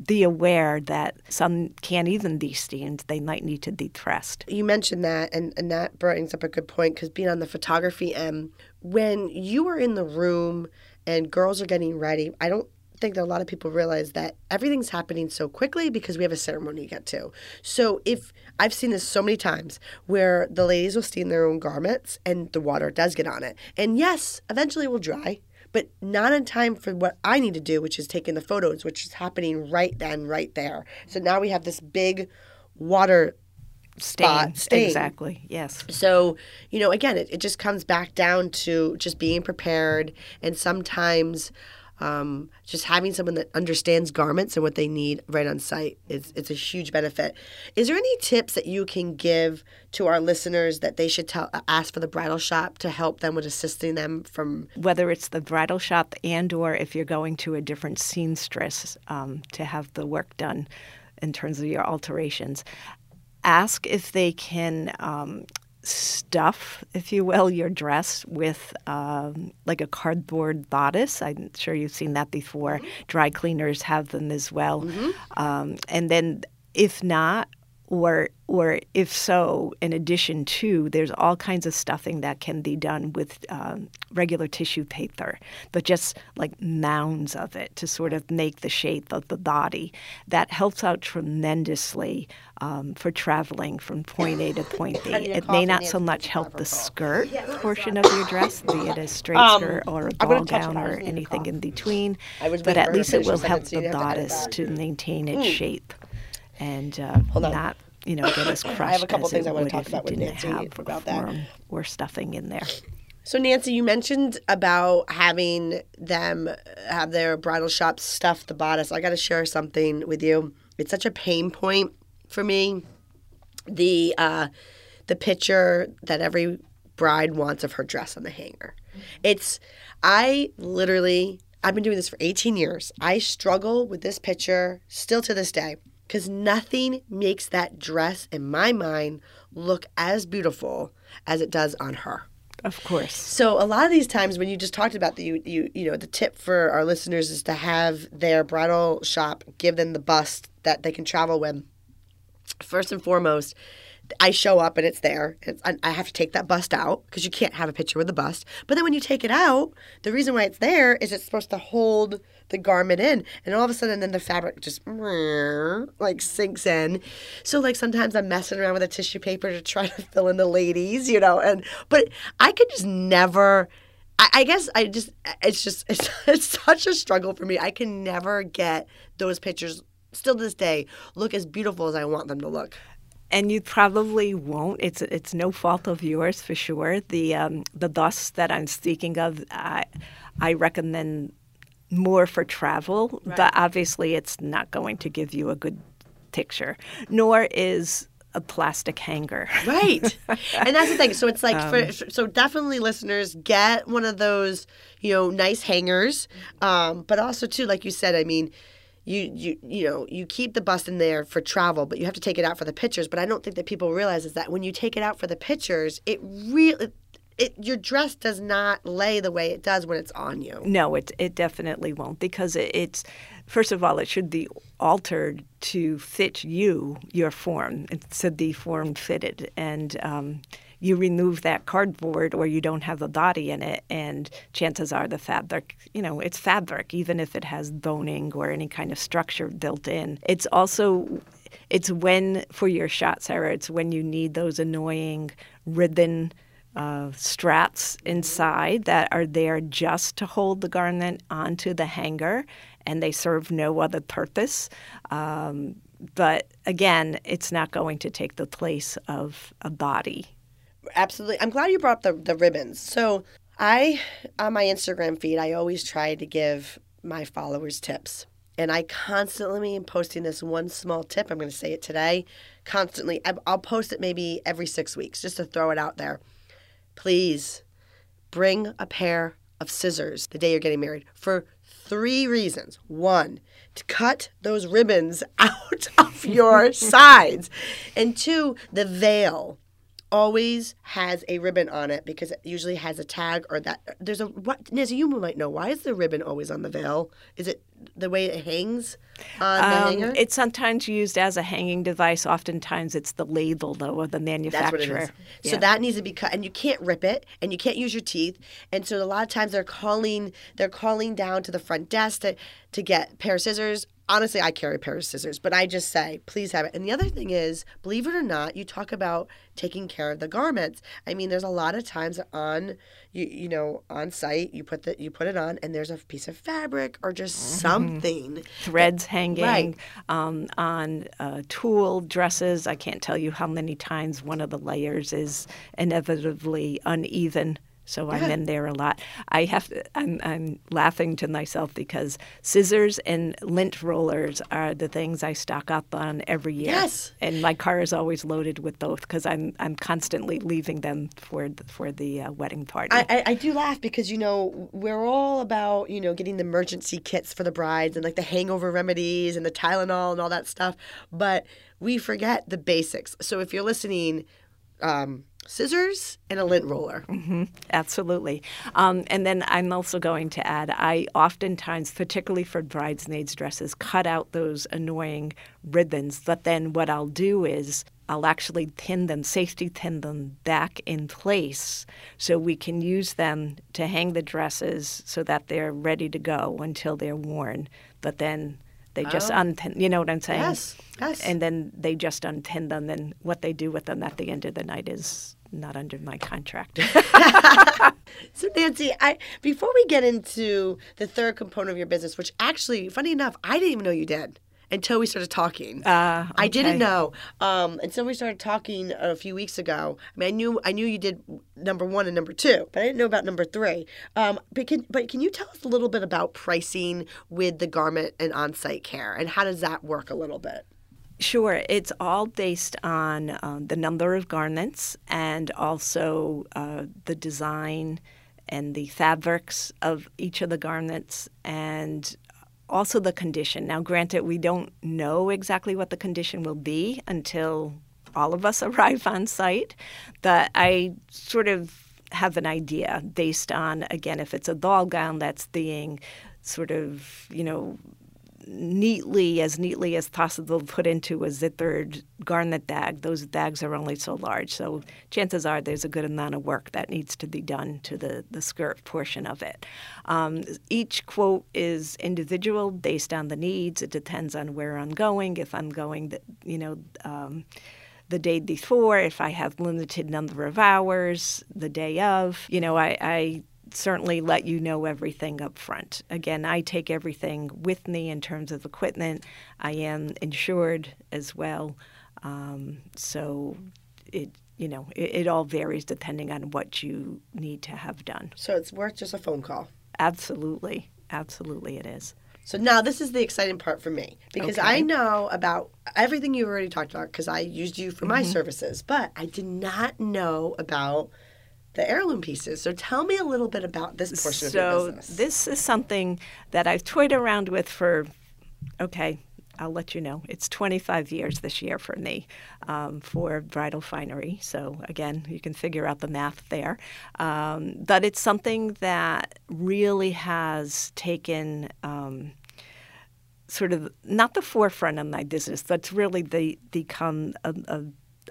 C: be aware that some can't even be steamed. They might need to be pressed.
B: You mentioned that, and, and that brings up a good point because being on the photography end, when you are in the room and girls are getting ready, I don't think that a lot of people realize that everything's happening so quickly because we have a ceremony to get to. So if I've seen this so many times where the ladies will steam their own garments and the water does get on it. And yes, eventually it will dry, but not in time for what I need to do, which is taking the photos, which is happening right then, right there. So now we have this big water
C: stain.
B: stain.
C: Exactly. Yes.
B: So, you know, again, it, it just comes back down to just being prepared and sometimes um, just having someone that understands garments and what they need right on site is it's a huge benefit. Is there any tips that you can give to our listeners that they should tell ask for the bridal shop to help them with assisting them from
C: whether it's the bridal shop and or if you're going to a different seamstress um, to have the work done in terms of your alterations? Ask if they can um, stuff, if you will, your dress with um, like a cardboard bodice. I'm sure you've seen that before. Mm-hmm. Dry cleaners have them as well. Mm-hmm. Um, and then, if not, or or if so, in addition to, there's all kinds of stuffing that can be done with um, regular tissue paper, but just like mounds of it to sort of make the shape of the body. That helps out tremendously um, for traveling from point A to point B. It may not so much help the skirt portion of your dress, be it a straight
B: Um,
C: skirt or a ball gown or
B: just need to
C: anything in between. But at least it will help the
B: it to you. I have to cut it
C: bodice to maintain its shape and uh, not you know get as crushed
B: I have a couple things I wanna talk about with Nancy about that.
C: We're stuffing in there.
B: So Nancy, you mentioned about having them have their bridal shop stuff the bodice. I got to share something with you. It's such a pain point for me. The uh, the picture that every bride wants of her dress on the hanger. It's I literally I've been doing this for 18 years. I struggle with this picture still to this day because nothing makes that dress in my mind look as beautiful as it does on her.
C: Of course.
B: So a lot of these times when you just talked about the you you you know the tip for our listeners is to have their bridal shop give them the bust that they can travel with. First and foremost, I show up and it's there. It's, I I have to take that bust out because you can't have a picture with the bust. But then when you take it out, the reason why it's there is it's supposed to hold the garment in, and all of a sudden, then the fabric just like sinks in. So like sometimes I'm messing around with a tissue paper to try to fill in the ladies, you know, and but I could just never. I, guess I just it's just it's, it's such a struggle for me. I can never get those pictures still to this day look as beautiful as I want them to look.
C: And you probably won't. It's it's no fault of yours for sure. The um, the bus that I'm speaking of, I I recommend more for travel, but obviously it's not going to give you a good picture. Nor is a plastic hanger.
B: Right. and that's the thing. So it's like for so definitely listeners get one of those, you know, nice hangers. Um, but also too, like you said, I mean, you you you know, you keep the bus in there for travel, but you have to take it out for the pictures. But I don't think that people realize is that when you take it out for the pictures, it really it your dress does not lay the way it does when it's on you.
C: No, it it definitely won't because it, it's first of all it should be altered to fit you your form. It should be form fitted, and um, you remove that cardboard or you don't have a body in it, and chances are the fabric, you know, it's fabric even if it has boning or any kind of structure built in. It's also it's when for your shot, Sarah. It's when you need those annoying ribbon uh, straps inside that are there just to hold the garment onto the hanger, and they serve no other purpose. Um, but again, it's not going to take the place of a body.
B: Absolutely. I'm glad you brought up the, the ribbons. So I on my Instagram feed, I always try to give my followers tips. And I constantly am posting this one small tip. I'm going to say it today. Constantly. I'll post it maybe every six weeks just to throw it out there. Please bring a pair of scissors the day you're getting married for three reasons. One, to cut those ribbons out of your sides. And two, the veil always has a ribbon on it because it usually has a tag or that there's a what Nancy you might know why is the ribbon always on the veil is it the way it hangs on the
C: Um,
B: hanger
C: it's sometimes used as a hanging device. Oftentimes, it's the label though of the
B: That's
C: manufacturer.
B: what it is. So that needs to be cut, and you can't rip it, and you can't use your teeth. And so a lot of times they're calling, they're calling down to the front desk to to get a pair of scissors. Honestly, I carry a pair of scissors, but I just say, please have it. And the other thing is, believe it or not, you talk about taking care of the garments. I mean, there's a lot of times on you you know on site you put the you put it on, and there's a piece of fabric or just something.
C: threads hanging
B: Right.
C: um, on uh, tulle dresses. I can't tell you how many times one of the layers is inevitably uneven. So I'm in there a lot. I have to, I'm, I'm laughing to myself because scissors and lint rollers are the things I stock up on every year.
B: Yes.
C: And my car is always loaded with both because I'm I'm constantly leaving them for the, for the uh, wedding party.
B: I, I, I do laugh because you know we're all about you know getting the emergency kits for the brides and like the hangover remedies and the Tylenol and all that stuff, but we forget the basics. So if you're listening, um, scissors and a lint roller.
C: Mm-hmm. Absolutely. Um, and then I'm also going to add I oftentimes, particularly for bridesmaids' dresses, cut out those annoying ribbons. But then what I'll do is I'll actually pin them, safety pin them back in place so we can use them to hang the dresses so that they're ready to go until they're worn. But then they just
B: Oh.
C: unpin, you know what I'm saying?
B: Yes, yes.
C: And then they just unpin them, and what they do with them at the end of the night is not under my contract.
B: So Nancy, I before we get into the third component of your business, which actually, funny enough, I didn't even know you did until we started talking.
C: Uh,
B: I didn't know um, until we started talking a few weeks ago. I mean, I knew I knew you did number one and number two, but I didn't know about number three. Um, but can but can you tell us a little bit about pricing with the garment and on-site care, and how does that work a little bit?
C: Sure. It's all based on um, the number of garments and also uh, the design and the fabrics of each of the garments and also the condition. Now, granted, we don't know exactly what the condition will be until all of us arrive on site, but I sort of have an idea based on, again, if it's a ball gown that's being sort of, you know, neatly, as neatly as possible, put into a zithered garnet bag. Those bags are only so large, so chances are there's a good amount of work that needs to be done to the, the skirt portion of it. Um, each quote is individual based on the needs. It depends on where I'm going. If I'm going, the, you know. Um, the day before, if I have limited number of hours, the day of, you know, I, I certainly let you know everything up front. Again, I take everything with me in terms of equipment. I am insured as well, um, so it you know it, it all varies depending on what you need to have done.
B: So it's worth just a phone call.
C: Absolutely, absolutely, it is.
B: So now this is the exciting part for me because
C: Okay.
B: I know about everything you already talked about because I used you for
C: Mm-hmm.
B: my services, but I did not know about the heirloom pieces. So tell me a little bit about this portion
C: so
B: of your business.
C: this is something that I've toyed around with for, okay, I'll let you know. It's 25 years this year for me um, for bridal finery. So again, you can figure out the math there. Um, but it's something that really has taken. Um, sort of not the forefront of my business, that's really the, become a, a,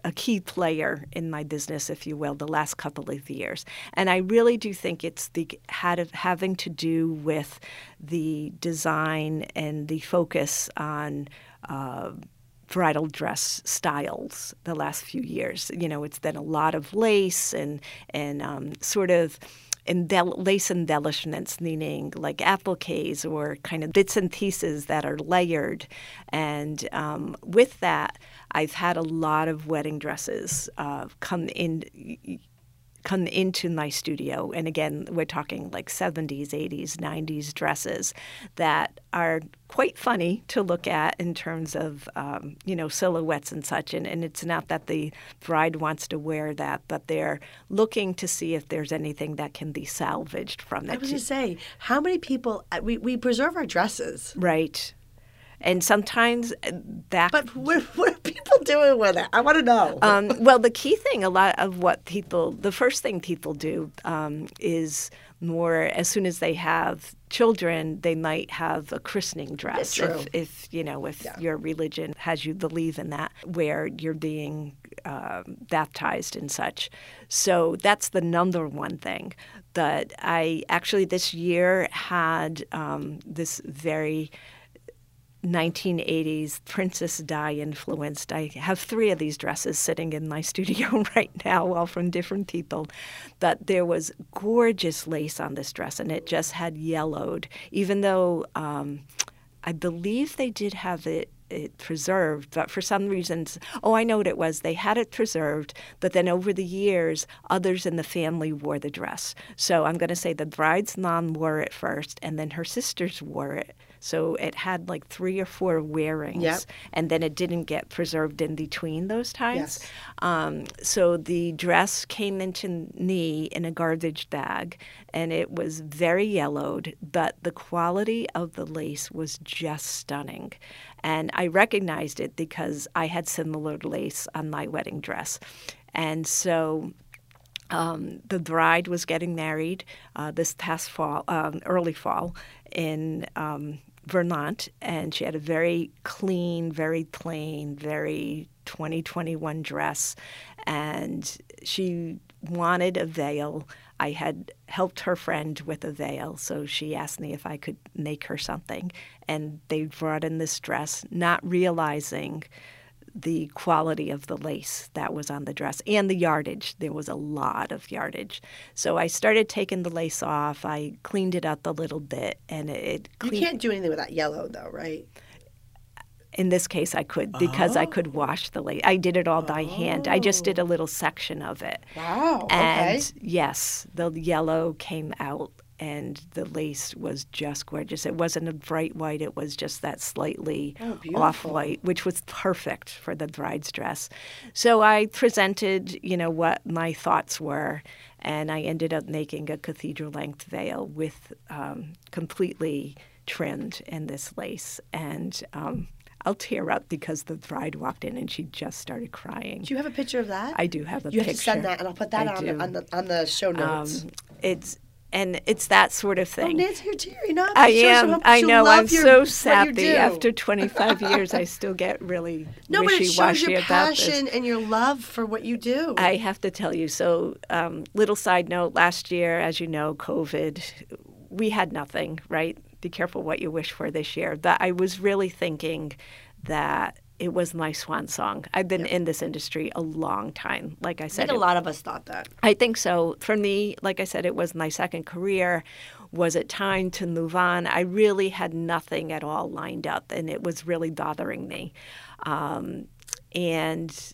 C: a key player in my business, if you will, the last couple of years. And I really do think it's the had having to do with the design and the focus on. Uh, bridal dress styles the last few years. You know, it's been a lot of lace and and um, sort of embell- lace embellishments, meaning like appliques or kind of bits and pieces that are layered. And um, with that, I've had a lot of wedding dresses uh, come in come into my studio and again we're talking like 70s 80s 90s dresses that are quite funny to look at in terms of um, you know silhouettes and such and, and it's not that the bride wants to wear that but they're looking to see if there's anything that can be salvaged from
B: that.
C: I
B: was going to say, how many people uh, we, we preserve our dresses,
C: right and sometimes uh, that
B: but what, what people doing with it? I want to know.
C: um, well, the key thing, a lot of what people, the first thing people do um, is more as soon as they have children, they might have a christening dress.
B: True.
C: If, if you know, if your religion has you believe in that, where you're being um, baptized and such. So that's the number one thing. But I actually this year had um, this very 1980s Princess Di influenced. I have three of these dresses sitting in my studio right now, all from different people. But there was gorgeous lace on this dress, and it just had yellowed, even though um, I believe they did have it. It preserved, but for some reasons, oh, I know what it was. They had it preserved, but then over the years, others in the family wore the dress. So I'm going to say the bride's mom wore it first, and then her sisters wore it. So it had like three or four wearings,
B: Yep.
C: and then it didn't get preserved in between those times.
B: Yes.
C: Um, so the dress came into me in a garbage bag, and it was very yellowed, but the quality of the lace was just stunning. And I recognized it because I had similar lace on my wedding dress. And so um, the bride was getting married uh, this past fall, um, early fall, in um, Vermont, and she had a very clean, very plain, very 2021 dress, and she wanted a veil. I had helped her friend with a veil, so she asked me if I could make her something. And they brought in this dress, not realizing the quality of the lace that was on the dress and the yardage. There was a lot of yardage. So I started taking the lace off. I cleaned it up a little bit, and it.
B: You can't do anything with that yellow, though, right?
C: In this case, I could because
B: Oh.
C: I could oh. wash the lace. I did it all by hand. I just did a oh. little section of it.
B: Wow.
C: And
B: okay.
C: yes, the yellow came out and the lace was just gorgeous. It wasn't a bright white, it was just that slightly
B: Oh,
C: off white, which was perfect for the bride's dress. So I presented, you know, what my thoughts were, and I ended up making a cathedral length veil with um, completely trimmed in this lace. And um, I'll tear up because the bride walked in and she just started crying.
B: Do you have a picture of that?
C: I do have a
B: you
C: picture.
B: have to send that, and I'll put that
C: I
B: on
C: do.
B: on the on the show notes.
C: Um, it's and it's that sort of thing. oh.
B: Nancy, you're tearing up.
C: I am. I know. I'm
B: your-
C: so sappy. After 25 years, I still get really
B: no, but it shows your
C: this.
B: passion and your love for what you do.
C: I have to tell you. So, um, little side note: last year, as you know, COVID, we had nothing. Right? Be careful what you wish for this year. That I was really thinking that it was my swan song. I've been in this industry a long time. Like I said, I
B: think a lot of us thought that.
C: I think so. For me, like I said, it was my second career. Was it time to move on? I really had nothing at all lined up, and it was really bothering me. Um, and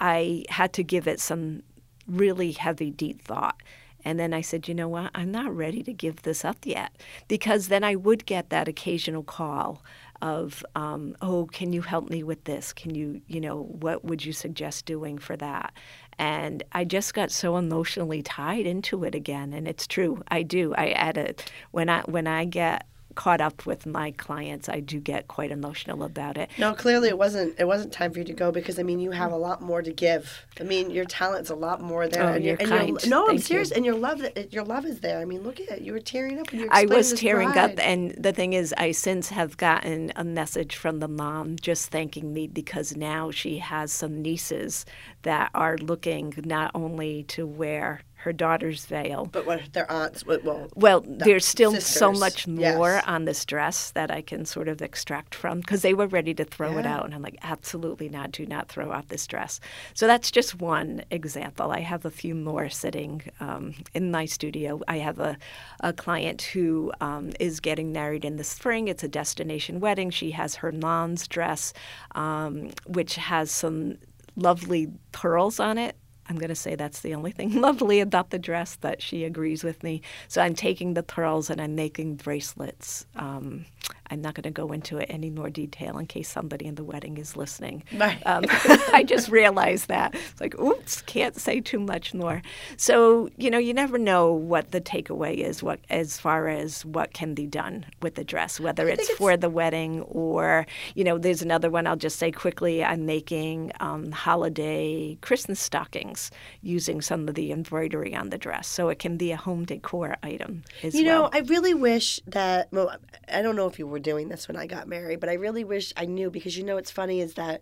C: I had to give it some really heavy, deep thought. And then I said, you know what? I'm not ready to give this up yet. Because then I would get that occasional call of, um, oh, can you help me with this? Can you, you know, what would you suggest doing for that? And I just got so emotionally tied into it again. And it's true, I do. I add it when I when I get caught up with my clients, I do get quite emotional about it.
B: No, clearly it wasn't. It wasn't time for you to go because I mean you have a lot more to give. I mean your talent's a lot more there.
C: Oh,
B: and
C: you're
B: and
C: kind.
B: no, I'm
C: Thank you.
B: serious. And your love, your love is there. I mean, look at it. You were tearing up when you.
C: I was tearing up, and the thing is, I since have gotten a message from the mom just thanking me because now she has some nieces that are looking not only to wear her daughter's veil.
B: But what their aunts? Well, well,
C: there's still so
B: sisters,
C: much
B: yes.
C: more on this dress that I can sort of extract from because they were ready to throw it out. And I'm like, absolutely not. Do not throw out this dress. So that's just one example. I have a few more sitting um, in my studio. I have a, a client who um, is getting married in the spring. It's a destination wedding. She has her mom's dress, um, which has some lovely pearls on it. I'm going to say that's the only thing lovely about the dress that she agrees with me. So I'm taking the pearls and I'm making bracelets. Um, I'm not going to go into it any more detail in case somebody in the wedding is listening.
B: Right.
C: Um, I just realized that. It's like, oops, can't say too much more. So, you know, you never know what the takeaway is what as far as what can be done with the dress, whether it's,
B: it's-
C: for the wedding or, you know, there's another one I'll just say quickly. I'm making um, holiday Christmas stockings using some of the embroidery on the dress. So it can be a home decor item as
B: You
C: well.
B: know, I really wish that. Well, I don't know if you were doing this when I got married, but I really wish I knew because you know what's funny is that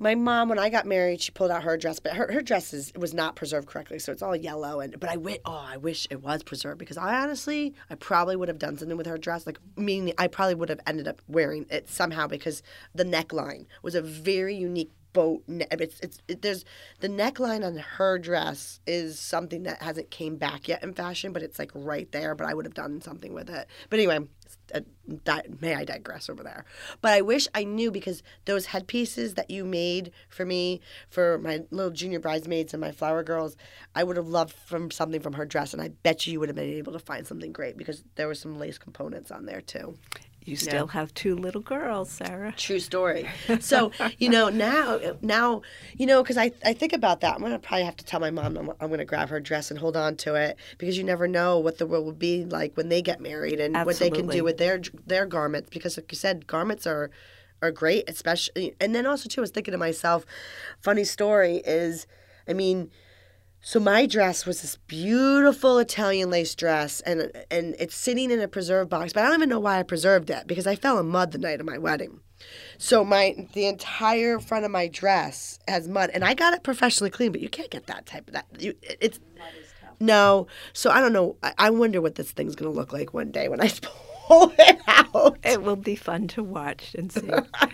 B: my mom, when I got married, she pulled out her dress, but her, her dress is was not preserved correctly, so it's all yellow. And but I wish, oh, I wish it was preserved because I honestly, I probably would have done something with her dress. Like, meaning, I probably would have ended up wearing it somehow because the neckline was a very unique boat. It's it's it, there's the neckline on her dress is something that hasn't came back yet in fashion, but it's like right there. But I would have done something with it. But anyway, uh, di- may I digress over there? But I wish I knew because those headpieces that you made for me for my little junior bridesmaids and my flower girls, I would have loved from something from her dress, and I bet you you would have been able to find something great because there were some lace components on there too.
C: You still have two little girls, Sarah.
B: True story. So you know now, now you know because I, I think about that. I'm gonna probably have to tell my mom I'm, I'm gonna grab her dress and hold on to it because you never know what the world will be like when they get married and what they can do with their their garments. Because like you said, garments are are great, especially. And then also too, I was thinking to myself, funny story is. I mean, so my dress was this beautiful Italian lace dress, and and it's sitting in a preserve box. But I don't even know why I preserved it because I fell in mud the night of my wedding. So my the entire front of my dress has mud, and I got it professionally clean. But you can't get that type of that. You, it's no. So I don't know. I, I wonder what this thing's gonna look like one day when I pull it out.
C: It will be fun to watch and see.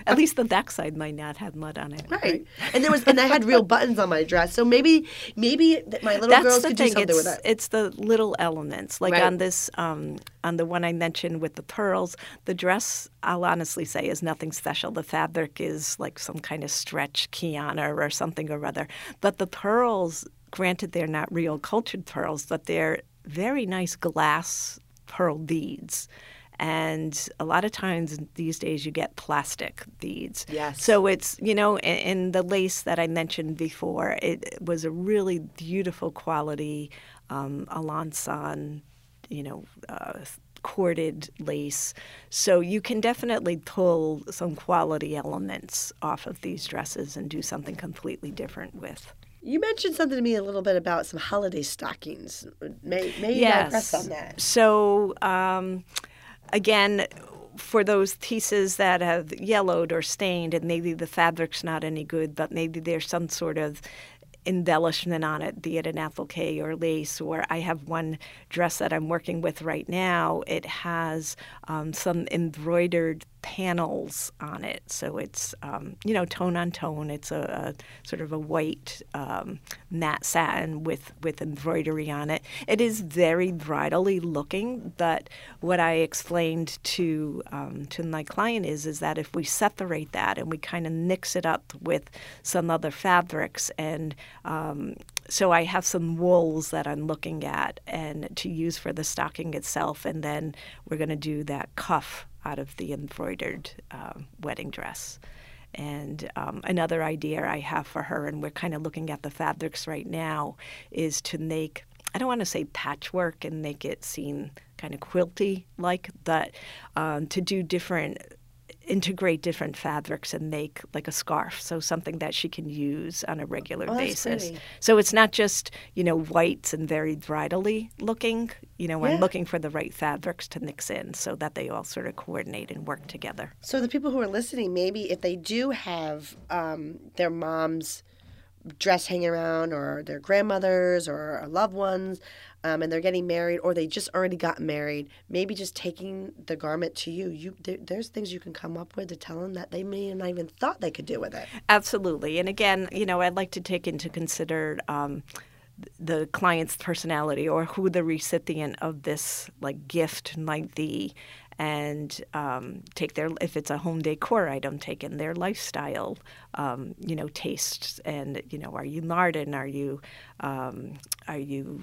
C: At least the backside might not have mud on it.
B: Right. And there was and I had real buttons on my dress. So maybe maybe my little
C: That's
B: girls could
C: thing.
B: do something
C: it's,
B: with it.
C: it's the little elements. Like
B: Right.
C: on this, um, on the one I mentioned with the pearls, the dress, I'll honestly say, is nothing special. The fabric is like some kind of stretch Qiana or something or other. But the pearls, granted, they're not real cultured pearls, but they're very nice glass pearl beads. And a lot of times these days you get plastic beads.
B: Yes.
C: So it's, you know, in, in the lace that I mentioned before, it was a really beautiful quality um, Alençon, you know, uh, corded lace. So you can definitely pull some quality elements off of these dresses and do something completely different with.
B: You mentioned something to me a little bit about some holiday stockings. May may you digress on that?
C: So, um, again, for those pieces that have yellowed or stained, and maybe the fabric's not any good, but maybe there's some sort of embellishment on it, be it an applique or lace, or I have one dress that I'm working with right now. It has um, some embroidered panels on it, so it's um, you know tone on tone. It's a, a sort of a white um, matte satin with with embroidery on it. It is very bridally looking, but what I explained to um, to my client is is that if we separate that and we kind of mix it up with some other fabrics and um, so I have some wools that I'm looking at and to use for the stocking itself, and then we're going to do that cuff out of the embroidered um, wedding dress. And um, another idea I have for her, and we're kind of looking at the fabrics right now, is to make I don't want to say patchwork and make it seem kind of quilty like, but um, to do different integrate different fabrics and make like a scarf so something that she can use on a regular
B: Oh,
C: basis
B: pretty.
C: so it's not just you know whites and very bridally looking you know
B: Yeah.
C: i'm looking for the right fabrics to mix in so that they all sort of coordinate and work together
B: So the people who are listening, maybe if they do have um, their mom's dress hanging around, or their grandmothers, or loved ones, um, and they're getting married, or they just already got married, maybe just taking the garment to you. You there, there's things you can come up with to tell them that they may not even thought they could do with it.
C: Absolutely. And again, you know, I'd like to take into consider um, the client's personality or who the recipient of this like gift might be and um, take their if it's a home decor item take in their lifestyle um, you know tastes and you know are you modern are you um, are you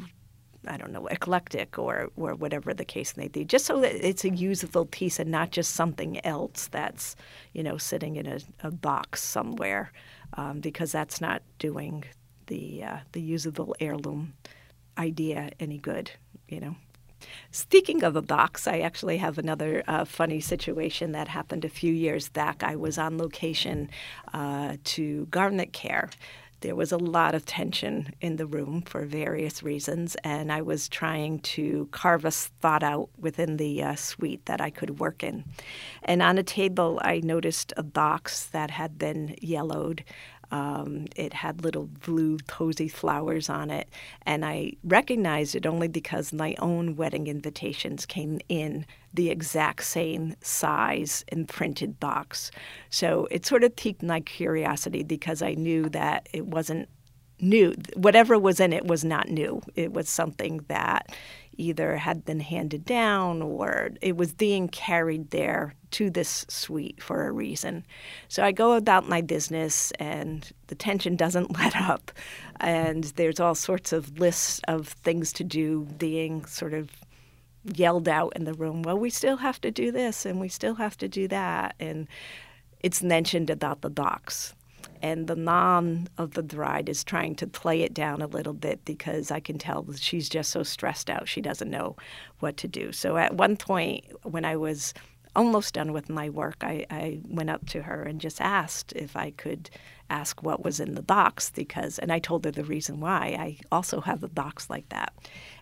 C: I don't know, eclectic or, or whatever the case may be, just so that it's a usable piece and not just something else that's, you know, sitting in a, a box somewhere, um, because that's not doing the uh, the usable heirloom idea any good, you know. Speaking of a box, I actually have another uh, funny situation that happened a few years back. I was on location uh, to garment care. There was a lot of tension in the room for various reasons, and I was trying to carve a spot out within the uh, suite that I could work in. And on a table, I noticed a box that had been yellowed. Um, it had little blue posy flowers on it, and I recognized it only because my own wedding invitations came in the exact same size and printed box. So it sort of piqued my curiosity because I knew that it wasn't new. Whatever was in it was not new. It was something that either had been handed down or it was being carried there to this suite for a reason. So I go about my business and the tension doesn't let up. And there's all sorts of lists of things to do being sort of yelled out in the room. Well, we still have to do this and we still have to do that. And it's mentioned about the box and the mom of the bride is trying to play it down a little bit because I can tell she's just so stressed out she doesn't know what to do. So at one point when I was almost done with my work, I, I went up to her and just asked if I could ask what was in the box because, and I told her the reason why. I also have a box like that.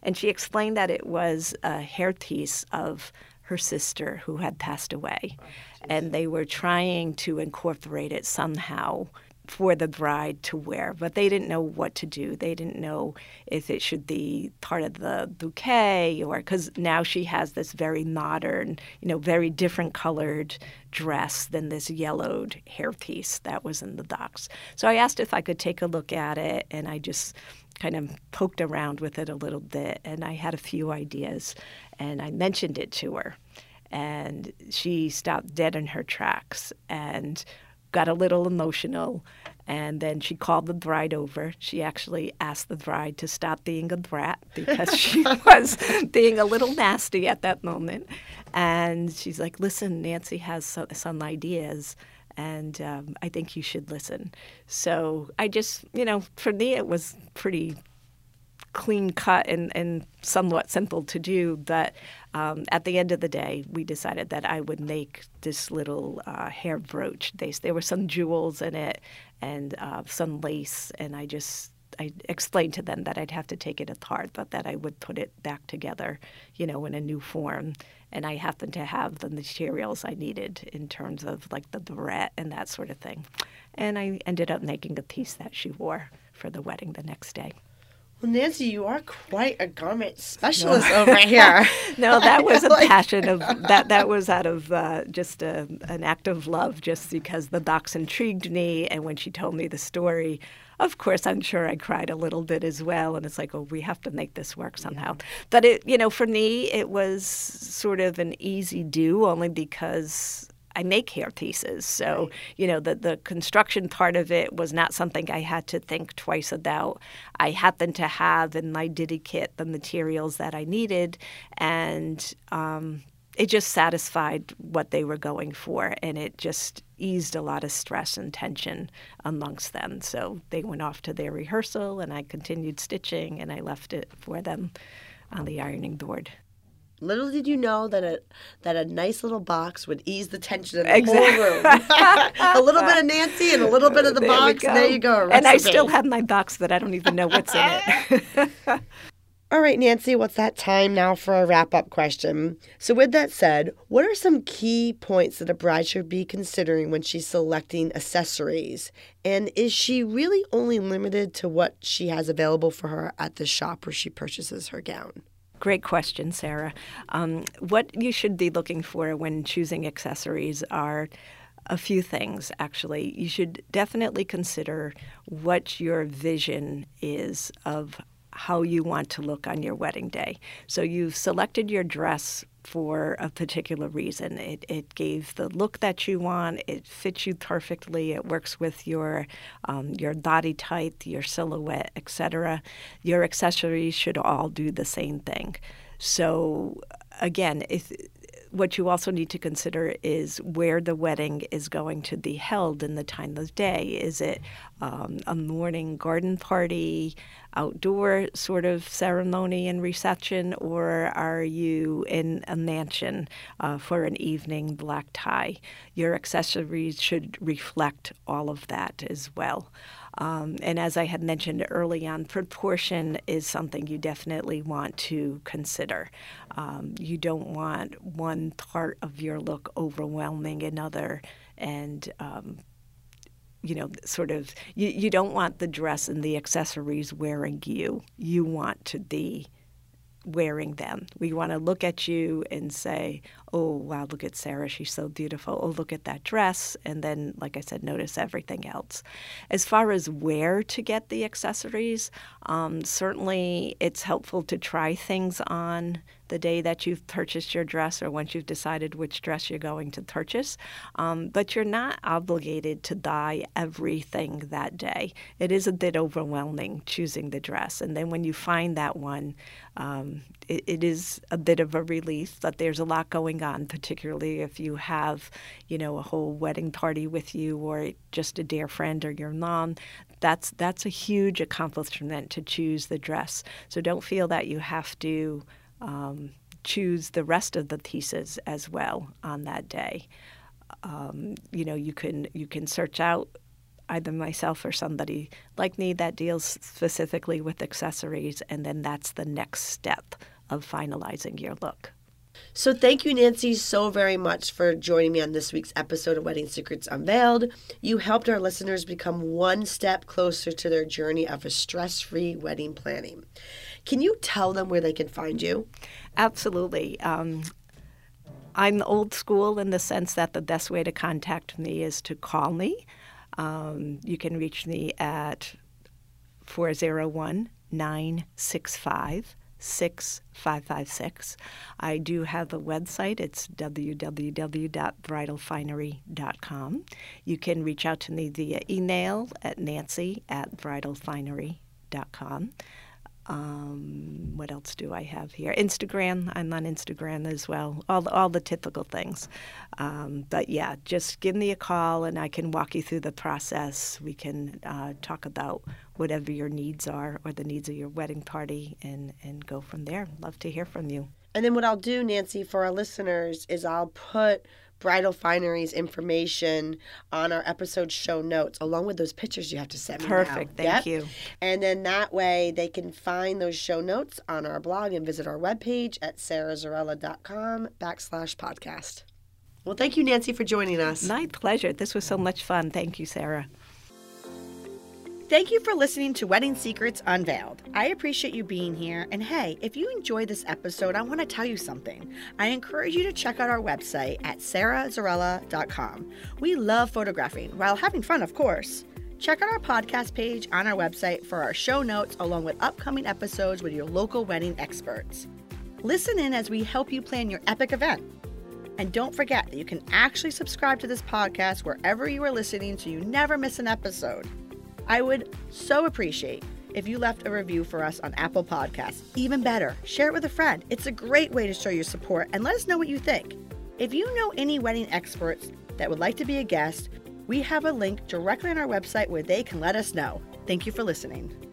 C: And she explained that it was a hair piece of her sister who had passed away. Oh, and they were trying to incorporate it somehow for the bride to wear, but they didn't know what to do. They didn't know if it should be part of the bouquet or because now she has this very modern, you know, very different colored dress than this yellowed hairpiece that was in the box. So I asked if I could take a look at it, and I just kind of poked around with it a little bit, and I had a few ideas, and I mentioned it to her. And she stopped dead in her tracks and got a little emotional. And then she called the bride over. She actually asked the bride to stop being a brat because she was being a little nasty at that moment. And she's like, listen, Nancy has some, some ideas and um, I think you should listen. So I just, you know, for me, it was pretty clean cut and, and somewhat simple to do. But um, at the end of the day, we decided that I would make this little uh, hair brooch. They, there were some jewels in it and uh, some lace, and I just I explained to them that I'd have to take it apart, but that I would put it back together, you know, in a new form. And I happened to have the materials I needed in terms of like the barrette and that sort of thing. And I ended up making a piece that she wore for the wedding the next day.
B: Well, Nancy, you are quite a garment specialist no. over here.
C: no, that was a passion of that. That was out of uh, just a, an act of love, just because the box intrigued me, and when she told me the story, of course, I'm sure I cried a little bit as well. And it's like, oh, we have to make this work somehow. Yeah. But it, you know, for me, it was sort of an easy do, only because I make hair pieces. So, right. you know, the, the construction part of it was not something I had to think twice about. I happened to have in my Ditty kit the materials that I needed, and um, it just satisfied what they were going for. And it just eased a lot of stress and tension amongst them. So they went off to their rehearsal, and I continued stitching, and I left it for them on the ironing board.
B: Little did you know that a that a nice little box would ease the tension in the exactly. whole room. a little bit of Nancy and a little bit of the there box. There you go.
C: And I still have my box that I don't even know what's in it.
B: All right, Nancy, what's that time now for a wrap up question? So, with that said, what are some key points that a bride should be considering when she's selecting accessories? And is she really only limited to what she has available for her at the shop where she purchases her gown?
C: Great question, Sarah. Um, what you should be looking for when choosing accessories are a few things, actually. You should definitely consider what your vision is of how you want to look on your wedding day. So you've selected your dress for a particular reason. It, it gave the look that you want. It fits you perfectly. It works with your um, your body type, your silhouette, etc. Your accessories should all do the same thing. So again, if what you also need to consider is where the wedding is going to be held in the time of day. Is it um, a morning garden party, outdoor sort of ceremony and reception, or are you in a mansion uh, for an evening black tie? Your accessories should reflect all of that as well. Um, and as I had mentioned early on, proportion is something you definitely want to consider. Um, you don't want one part of your look overwhelming another and um, you know, sort of, you, you don't want the dress and the accessories wearing you. You want to be wearing them. We want to look at you and say, oh, wow, look at Sarah. She's so beautiful. Oh, look at that dress. And then, like I said, notice everything else. As far as where to get the accessories, um, certainly it's helpful to try things on the day that you've purchased your dress or once you've decided which dress you're going to purchase. Um, but you're not obligated to buy everything that day. It is a bit overwhelming choosing the dress. And then when you find that one, um, it, it is a bit of a relief that there's a lot going on, particularly if you have, you know, a whole wedding party with you or just a dear friend or your mom that's that's a huge accomplishment to choose the dress. So don't feel that you have to um, choose the rest of the pieces as well on that day. Um, you know, you can you can search out either myself or somebody like me that deals specifically with accessories, and then that's the next step of finalizing your look.
B: So, thank you, Nancy, so very much for joining me on this week's episode of Wedding Secrets Unveiled. You helped our listeners become one step closer to their journey of a stress free wedding planning. Can you tell them where they can find you?
C: Absolutely. Um, I'm old school in the sense that the best way to contact me is to call me. Um, you can reach me at 401 965 6556. I do have a website. It's www.bridalfinery.com. You can reach out to me via email at nancy at bridalfinery.com. Um, what else do I have here? Instagram. I'm on Instagram as well. All all the typical things. Um, but yeah, just give me a call and I can walk you through the process. We can uh, talk about whatever your needs are or the needs of your wedding party and and go from there. Love to hear from you.
B: And then what I'll do, Nancy, for our listeners is I'll put Bridal Finery's information on our episode show notes, along with those pictures you have to send me.
C: Perfect. Thank
B: Yep.
C: you.
B: And then that way they can find those show notes on our blog and visit our webpage at sarahzarella.com backslash podcast. Well, thank you, Nancy, for joining us.
C: My pleasure. This was so much fun. Thank you, Sarah.
A: Thank you for listening to Wedding Secrets Unveiled. I appreciate you being here. And hey, if you enjoyed this episode, I want to tell you something. I encourage you to check out our website at sarahzarella.com. We love photographing while having fun, of course. Check out our podcast page on our website for our show notes along with upcoming episodes with your local wedding experts. Listen in as we help you plan your epic event. And don't forget that you can actually subscribe to this podcast wherever you are listening so you never miss an episode. I would so appreciate if you left a review for us on Apple Podcasts. Even better, share it with a friend. It's a great way to show your support and let us know what you think. If you know any wedding experts that would like to be a guest, we have a link directly on our website where they can let us know. Thank you for listening.